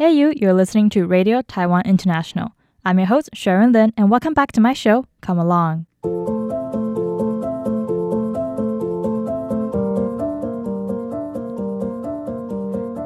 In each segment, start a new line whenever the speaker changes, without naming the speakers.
Hey, you, you're listening to Radio Taiwan International. I'm your host, Sharon Lin, and welcome back to my show, Come Along.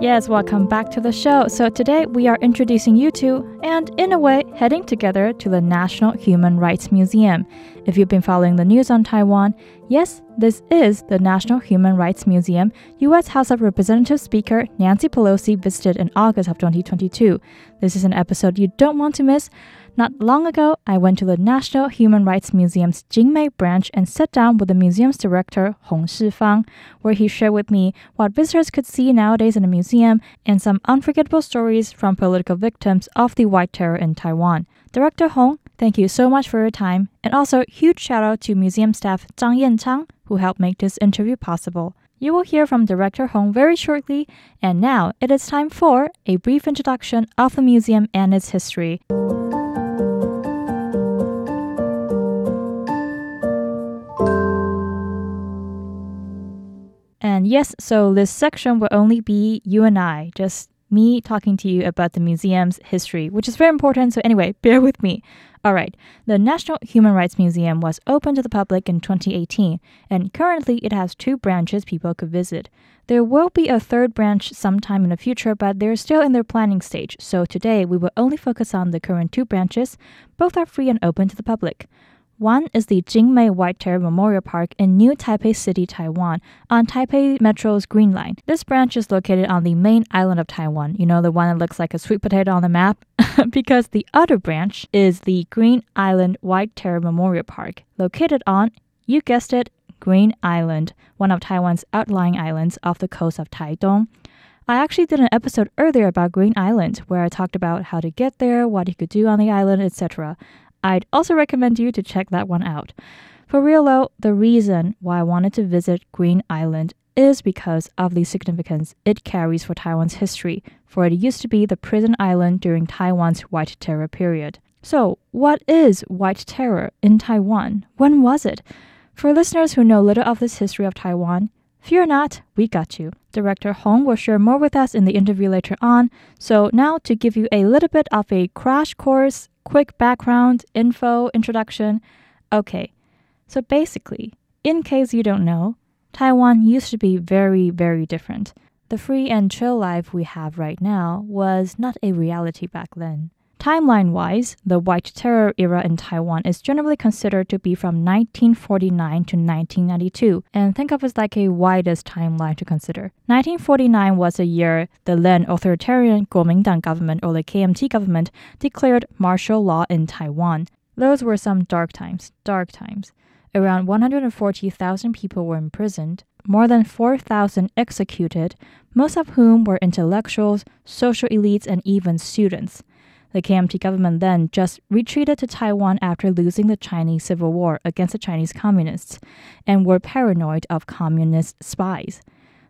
Yes, welcome back to the show. So today we are introducing you to, and in a way, heading together to the National Human Rights Museum. If you've been following the news on Taiwan, yes, this is the National Human Rights Museum U.S. House of Representatives Speaker Nancy Pelosi visited in August of 2022. This is an episode you don't want to miss. Not long ago, I went to the National Human Rights Museum's Jingmei branch and sat down with the museum's director, Hong Shifang, where he shared with me what visitors could see nowadays in the museum and some unforgettable stories from political victims of the White Terror in Taiwan. Director Hong, thank you so much for your time, and also huge shout out to museum staff Zhang Yanchang, who helped make this interview possible. You will hear from Director Hong very shortly, and now it is time for a brief introduction of the museum and its history. And yes, so this section will only be you and I, just me talking to you about the museum's history, which is very important. So, anyway, bear with me. All right, the National Human Rights Museum was open to the public in 2018, and currently it has two branches people could visit. There will be a third branch sometime in the future, but they're still in their planning stage, so today we will only focus on the current two branches. Both are free and open to the public. One is the Jingmei White Terror Memorial Park in New Taipei City, Taiwan, on Taipei Metro's Green Line. This branch is located on the main island of Taiwan, you know, the one that looks like a sweet potato on the map, because the other branch is the Green Island White Terror Memorial Park, located on, you guessed it, Green Island, one of Taiwan's outlying islands off the coast of Taitung. I actually did an episode earlier about Green Island where I talked about how to get there, what you could do on the island, etc. I'd also recommend you to check that one out. For real though, the reason why I wanted to visit Green Island is because of the significance it carries for Taiwan's history, for it used to be the prison island during Taiwan's White Terror period. So, what is White Terror in Taiwan? When was it? For listeners who know little of this history of Taiwan, fear not, we got you. Director Hong will share more with us in the interview later on. So, now to give you a little bit of a crash course quick background, info, introduction. Okay, so basically, in case you don't know, Taiwan used to be very, very different. The free and chill life we have right now was not a reality back then. Timeline wise, the White Terror era in Taiwan is generally considered to be from 1949 to 1992, and think of it as like a widest timeline to consider. 1949 was a year the then authoritarian Kuomintang government or the KMT government declared martial law in Taiwan. Those were some dark times, dark times. Around 140,000 people were imprisoned, more than 4,000 executed, most of whom were intellectuals, social elites, and even students. The KMT government then just retreated to Taiwan after losing the Chinese Civil War against the Chinese Communists and were paranoid of communist spies.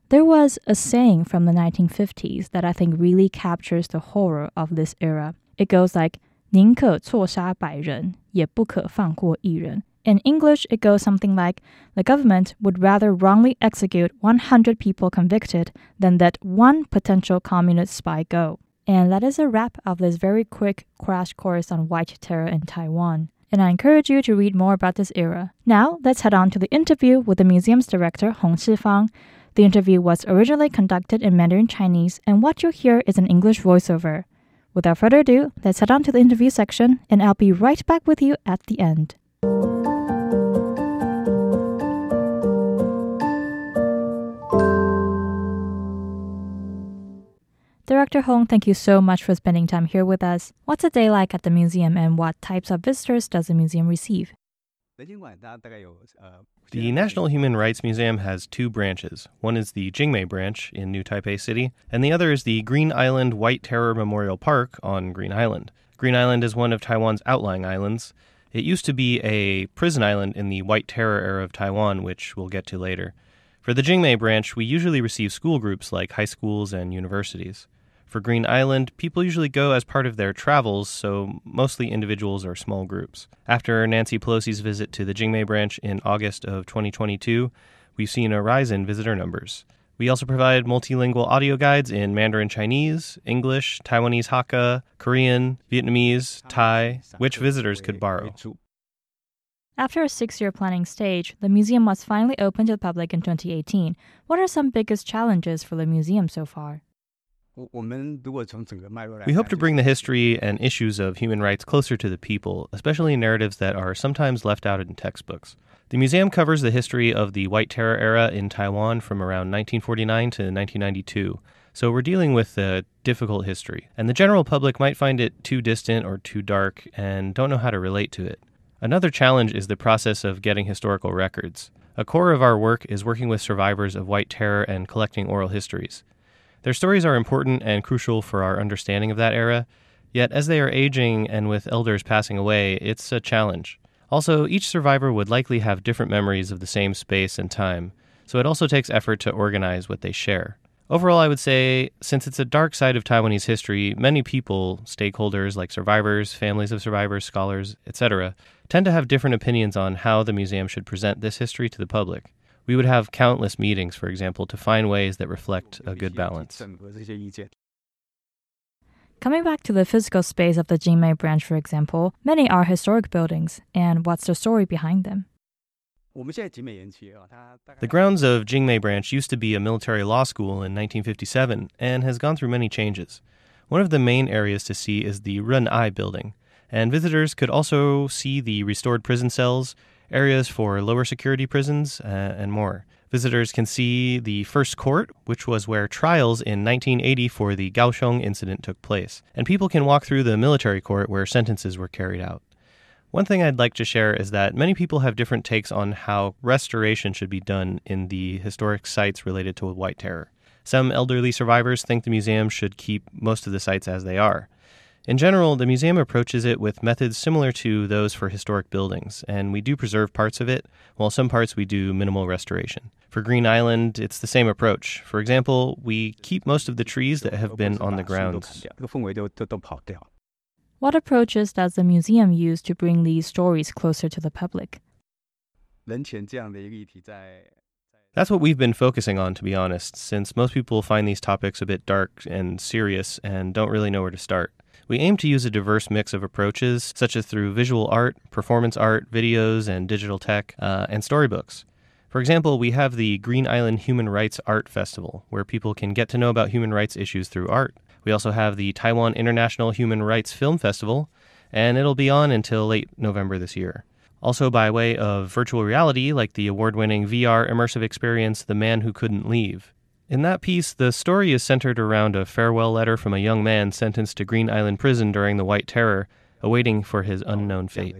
There was a saying from the 1950s that I think really captures the horror of this era. It goes like, 宁可错杀百人，也不可放过一人. In English, it goes something like The government would rather wrongly execute 100 people convicted than let one potential communist spy go. And that is a wrap of this very quick crash course on white terror in Taiwan. And I encourage you to read more about this era. Now, let's head on to the interview with the museum's director, Hong Shifang. The interview was originally conducted in Mandarin Chinese, and what you'll hear is an English voiceover. Without further ado, let's head on to the interview section, and I'll be right back with you at the end. Director Hong, thank you so much for spending time here with us. What's a day like at the museum and what types of visitors does the museum receive?
The National Human Rights Museum has two branches. One is the Jingmei branch in New Taipei City, and the other is the Green Island White Terror Memorial Park on Green Island. Green Island is one of Taiwan's outlying islands. It used to be a prison island in the White Terror era of Taiwan, which we'll get to later. For the Jingmei branch, we usually receive school groups like high schools and universities. For Green Island, people usually go as part of their travels, so mostly individuals or small groups. After Nancy Pelosi's visit to the Jingmei branch in August of 2022, we've seen a rise in visitor numbers. We also provide multilingual audio guides in Mandarin Chinese, English, Taiwanese Hakka, Korean, Vietnamese, Thai, which visitors could borrow.
After a six year planning stage, the museum was finally open to the public in 2018. What are some biggest challenges for the museum so far?
We hope to bring the history and issues of human rights closer to the people, especially narratives that are sometimes left out in textbooks. The museum covers the history of the White Terror era in Taiwan from around 1949 to 1992. So we're dealing with a difficult history, and the general public might find it too distant or too dark and don't know how to relate to it. Another challenge is the process of getting historical records. A core of our work is working with survivors of White Terror and collecting oral histories. Their stories are important and crucial for our understanding of that era, yet as they are aging and with elders passing away, it's a challenge. Also, each survivor would likely have different memories of the same space and time, so it also takes effort to organize what they share. Overall, I would say, since it's a dark side of Taiwanese history, many people, stakeholders like survivors, families of survivors, scholars, etc., tend to have different opinions on how the museum should present this history to the public. We would have countless meetings, for example, to find ways that reflect a good balance.
Coming back to the physical space of the Jingmei branch, for example, many are historic buildings, and what's the story behind them?
The grounds of Jingmei branch used to be a military law school in 1957 and has gone through many changes. One of the main areas to see is the Ren Ai building, and visitors could also see the restored prison cells, areas for lower security prisons, uh, and more. Visitors can see the first court, which was where trials in 1980 for the Kaohsiung incident took place, and people can walk through the military court where sentences were carried out. One thing I'd like to share is that many people have different takes on how restoration should be done in the historic sites related to White Terror. Some elderly survivors think the museum should keep most of the sites as they are. In general, the museum approaches it with methods similar to those for historic buildings, and we do preserve parts of it, while some parts we do minimal restoration. For Green Island, it's the same approach. For example, we keep most of the trees that have been on the grounds.
What approaches does the museum use to bring these stories closer to the public?
That's what we've been focusing on, to be honest, since most people find these topics a bit dark and serious and don't really know where to start. We aim to use a diverse mix of approaches, such as through visual art, performance art, videos, and digital tech, uh, and storybooks. For example, we have the Green Island Human Rights Art Festival, where people can get to know about human rights issues through art. We also have the Taiwan International Human Rights Film Festival, and it'll be on until late November this year. Also, by way of virtual reality, like the award winning VR immersive experience The Man Who Couldn't Leave. In that piece, the story is centered around a farewell letter from a young man sentenced to Green Island Prison during the White Terror, awaiting for his unknown fate.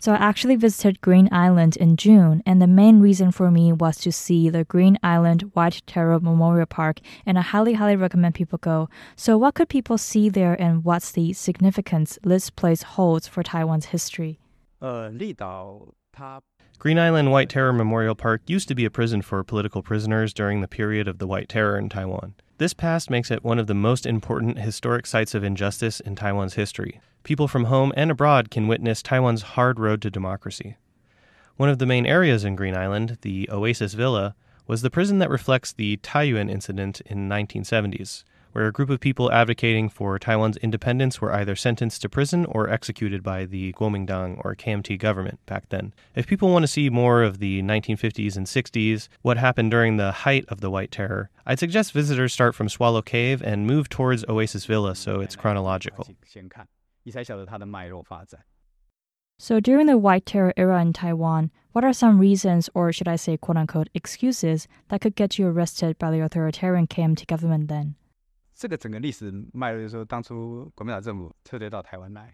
So I actually visited Green Island in June, and the main reason for me was to see the Green Island White Terror Memorial Park, and I highly, highly recommend people go. So, what could people see there, and what's the significance this place holds for Taiwan's history? Uh,
Green Island White Terror Memorial Park used to be a prison for political prisoners during the period of the White Terror in Taiwan. This past makes it one of the most important historic sites of injustice in Taiwan's history. People from home and abroad can witness Taiwan's hard road to democracy. One of the main areas in Green Island, the Oasis Villa, was the prison that reflects the Taiyuan incident in 1970s, where a group of people advocating for Taiwan's independence were either sentenced to prison or executed by the Kuomintang or KMT government back then. If people want to see more of the 1950s and 60s, what happened during the height of the White Terror, I'd suggest visitors start from Swallow Cave and move towards Oasis Villa so it's chronological.
So during the White Terror era in Taiwan, what are some reasons, or should I say quote unquote excuses, that could get you arrested by the authoritarian KMT government then?
这个整个历史脉络就是说，当初国民党政府撤退到台湾来。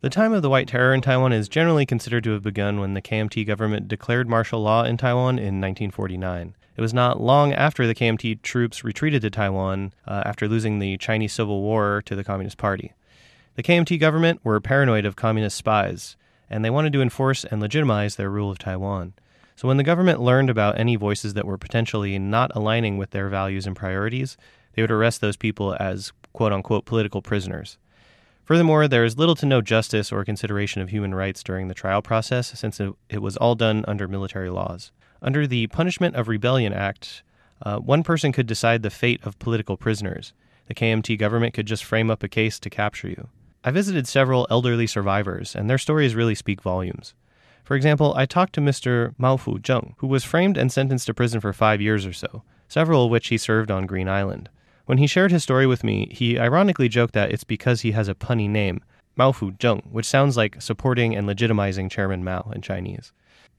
The time of the White Terror in Taiwan is generally considered to have begun when the KMT government declared martial law in Taiwan in 1949. It was not long after the KMT troops retreated to Taiwan uh, after losing the Chinese Civil War to the Communist Party. The KMT government were paranoid of communist spies, and they wanted to enforce and legitimize their rule of Taiwan. So when the government learned about any voices that were potentially not aligning with their values and priorities, they would arrest those people as quote unquote political prisoners. Furthermore, there is little to no justice or consideration of human rights during the trial process since it, was all done under military laws. Under the Punishment of Rebellion Act, uh, one person could decide the fate of political prisoners. The KMT government could just frame up a case to capture you. I visited several elderly survivors, and their stories really speak volumes. For example, I talked to Mr. Mao Fu Zheng, who was framed and sentenced to prison for five years or so, several of which he served on Green Island. When he shared his story with me, he ironically joked that it's because he has a punny name, Mao Fu Zheng, which sounds like supporting and legitimizing Chairman Mao in Chinese.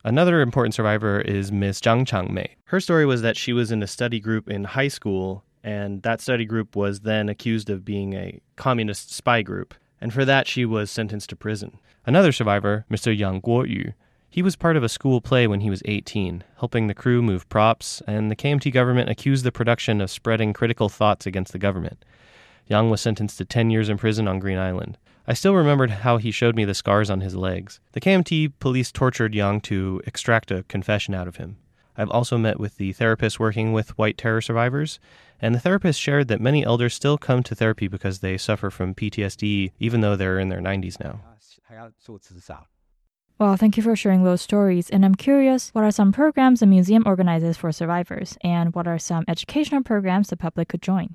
Another important survivor is Miss Zhang Changmei. Her story was that she was in a study group in high school, and that study group was then accused of being a communist spy group, and for that she was sentenced to prison. Another survivor, Mr. Yang Guoyu, he was part of a school play when he was 18, helping the crew move props, and the KMT government accused the production of spreading critical thoughts against the government. Yang was sentenced to 10 years in prison on Green Island. I still remembered how he showed me the scars on his legs. The KMT police tortured Yang to extract a confession out of him. I've also met with the therapist working with white terror survivors, and the therapist shared that many elders still come to therapy because they suffer from PTSD, even though they're in their 90s now.
Well, thank you for sharing those stories. And I'm curious, what are some programs the museum organizes for survivors? And what are some educational programs the public could join?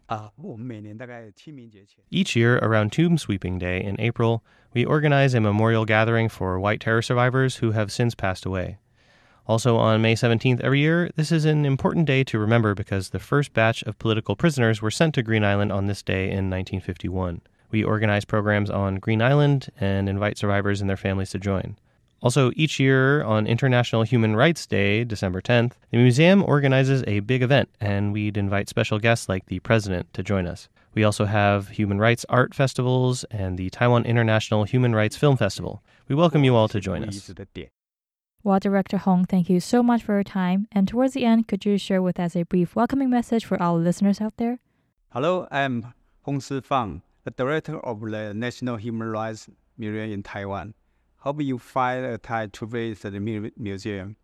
Each year, around Tomb Sweeping Day in April, we organize a memorial gathering for white terror survivors who have since passed away. Also, on May 17th every year, this is an important day to remember because the first batch of political prisoners were sent to Green Island on this day in 1951. We organize programs on Green Island and invite survivors and their families to join. Also, each year on International Human Rights Day, December 10th, the museum organizes a big event, and we'd invite special guests like the president to join us. We also have human rights art festivals and the Taiwan International Human Rights Film Festival. We welcome you all to join us.
Well, Director Hong, thank you so much for your time. And towards the end, could you share with us a brief welcoming message for our listeners out there?
Hello, I'm Hong Si Fang, the director of the National Human Rights Museum in Taiwan. Hope you find a time to visit the museum.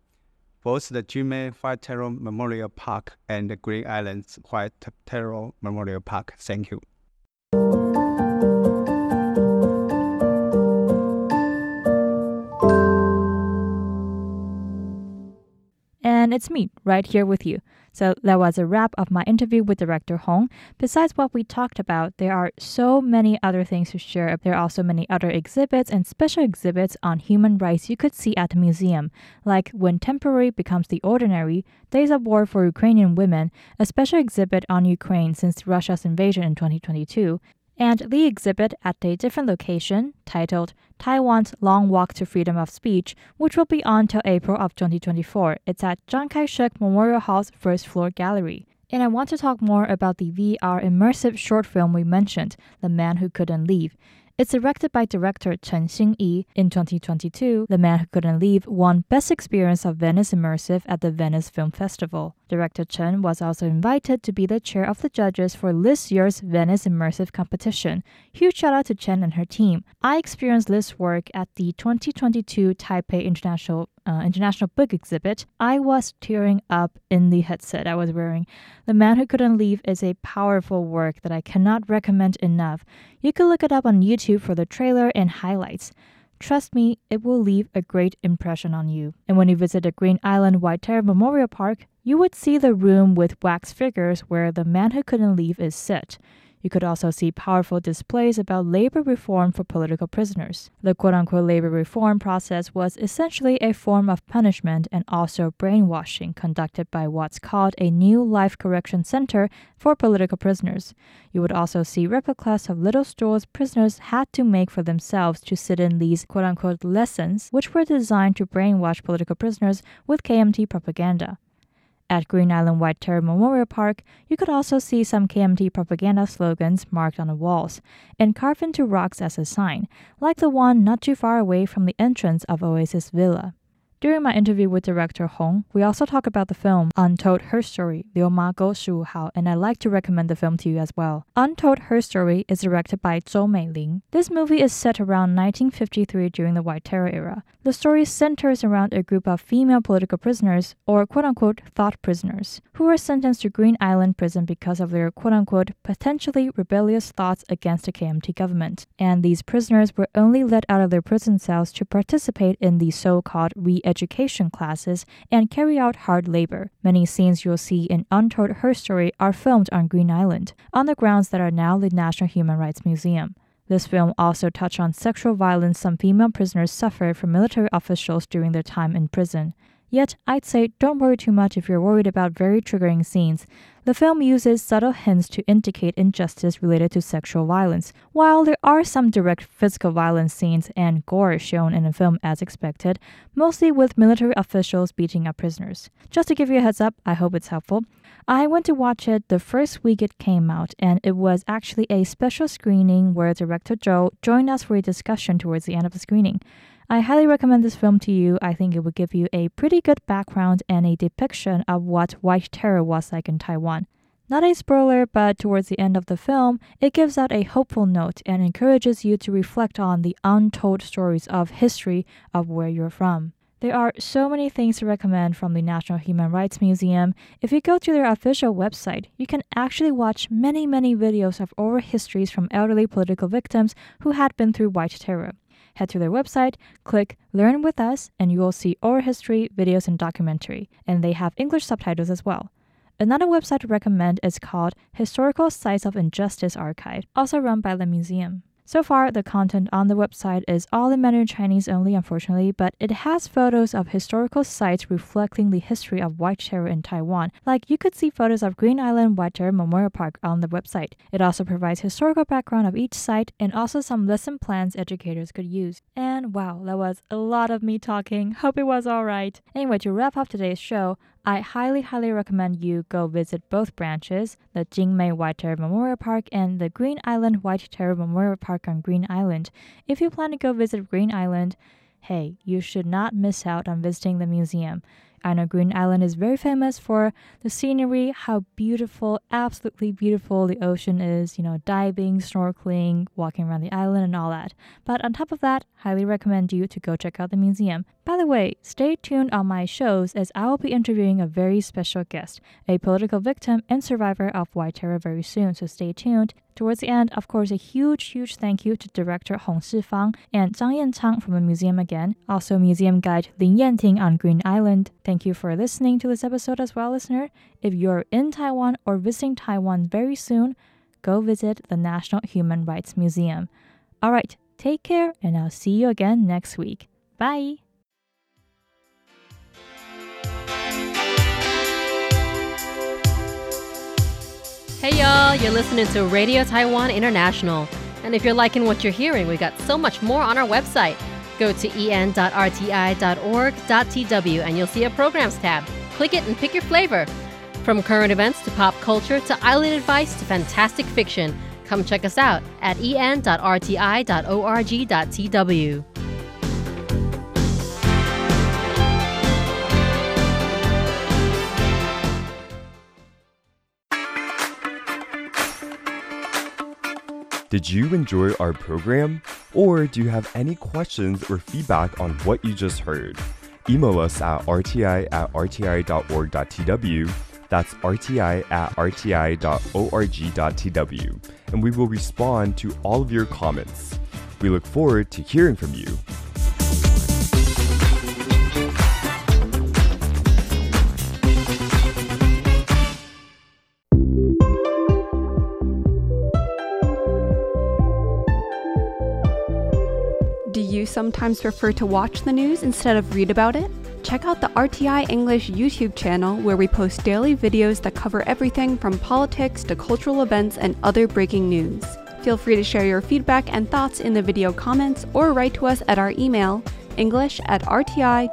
Both the Jingmei White Terror Memorial Park and the Green Islands White Terror Memorial Park. Thank you.
And it's me, right here with you. So that was a wrap of my interview with Director Hong. Besides what we talked about, there are so many other things to share. There are also many other exhibits and special exhibits on human rights you could see at the museum, like When Temporary Becomes the Ordinary, Days of War for Ukrainian Women, a special exhibit on Ukraine since Russia's invasion in 2022, and the exhibit at a different location titled Taiwan's Long Walk to Freedom of Speech, which will be on till April of 2024. It's at Chiang Kai shek Memorial Hall's first floor gallery. And I want to talk more about the VR immersive short film we mentioned, The Man Who Couldn't Leave. It's directed by director Chen Xingyi. In 2022, The Man Who Couldn't Leave won Best Experience of Venice Immersive at the Venice Film Festival. Director Chen was also invited to be the chair of the judges for this year's Venice Immersive competition. Huge shout out to Chen and her team. I experienced this work at the 2022 Taipei International uh, International Book Exhibit, I was tearing up in the headset I was wearing. The Man Who Couldn't Leave is a powerful work that I cannot recommend enough. You can look it up on YouTube for the trailer and highlights. Trust me, it will leave a great impression on you. And when you visit the Green Island White Terror Memorial Park, you would see the room with wax figures where the man who couldn't leave is set. You could also see powerful displays about labor reform for political prisoners. The quote unquote labor reform process was essentially a form of punishment and also brainwashing conducted by what's called a New Life Correction Center for political prisoners. You would also see replicas of little stools prisoners had to make for themselves to sit in these quote unquote lessons, which were designed to brainwash political prisoners with KMT propaganda. At Green Island White Terror Memorial Park, you could also see some KMT propaganda slogans marked on the walls and carved into rocks as a sign, like the one not too far away from the entrance of Oasis Villa. During my interview with director Hong, we also talk about the film Untold Her Story, Liu Ma Go Shu Hao, and I'd like to recommend the film to you as well. Untold Her Story is directed by Zhou Meiling. This movie is set around 1953 during the White Terror era. The story centers around a group of female political prisoners, or quote unquote thought prisoners, who were sentenced to Green Island prison because of their quote unquote potentially rebellious thoughts against the KMT government. And these prisoners were only let out of their prison cells to participate in the so called re education classes and carry out hard labor. Many scenes you'll see in Untold Her Story are filmed on Green Island, on the grounds that are now the National Human Rights Museum. This film also touched on sexual violence some female prisoners suffered from military officials during their time in prison. Yet, I'd say don't worry too much if you're worried about very triggering scenes. The film uses subtle hints to indicate injustice related to sexual violence. While there are some direct physical violence scenes and gore shown in the film as expected, mostly with military officials beating up prisoners. Just to give you a heads up, I hope it's helpful. I went to watch it the first week it came out, and it was actually a special screening where director Zhou joined us for a discussion towards the end of the screening. I highly recommend this film to you. I think it would give you a pretty good background and a depiction of what white terror was like in Taiwan. Not a spoiler, but towards the end of the film, it gives out a hopeful note and encourages you to reflect on the untold stories of history of where you're from. There are so many things to recommend from the National Human Rights Museum. If you go to their official website, you can actually watch many, many videos of oral histories from elderly political victims who had been through white terror head to their website, click Learn with Us, and you will see oral history, videos, and documentary. And they have English subtitles as well. Another website to recommend is called Historical Sites of Injustice Archive, also run by the museum. So far, the content on the website is all in Mandarin Chinese only, unfortunately, but it has photos of historical sites reflecting the history of white terror in Taiwan. Like you could see photos of Green Island White Terror Memorial Park on the website. It also provides historical background of each site and also some lesson plans educators could use. And wow, that was a lot of me talking. Hope it was alright. Anyway, to wrap up today's show, I highly, highly recommend you go visit both branches, the Jingmei White Terror Memorial Park and the Green Island White Terror Memorial Park on Green Island. If you plan to go visit Green Island, hey, you should not miss out on visiting the museum. I know Green Island is very famous for the scenery, how beautiful, absolutely beautiful the ocean is, you know, diving, snorkeling, walking around the island, and all that. But on top of that, highly recommend you to go check out the museum. By the way, stay tuned on my shows as I will be interviewing a very special guest, a political victim and survivor of white terror very soon, so stay tuned. Towards the end, of course, a huge, huge thank you to director Hong Shifang and Zhang Yanchang from the museum again, also museum guide Lin Yanting on Green Island. Thank you for listening to this episode as well, listener. If you're in Taiwan or visiting Taiwan very soon, go visit the National Human Rights Museum. All right, take care, and I'll see you again next week. Bye.
Hey y'all, you're listening to Radio Taiwan International. And if you're liking what you're hearing, we got so much more on our website. Go to en.rti.org.tw and you'll see a programs tab. Click it and pick your flavor. From current events to pop culture to island advice to fantastic fiction, come check us out at en.rti.org.tw.
Did you enjoy our program? Or do you have any questions or feedback on what you just heard? Email us at rti at rti.org.tw. That's rti at rti.org.tw. And we will respond to all of your comments. We look forward to hearing from you.
Do you sometimes prefer to watch the news instead of read about it? Check out the RTI English YouTube channel where we post daily videos that cover everything from politics to cultural events and other breaking news. Feel free to share your feedback and thoughts in the video comments or write to us at our email english at rti.org.tw.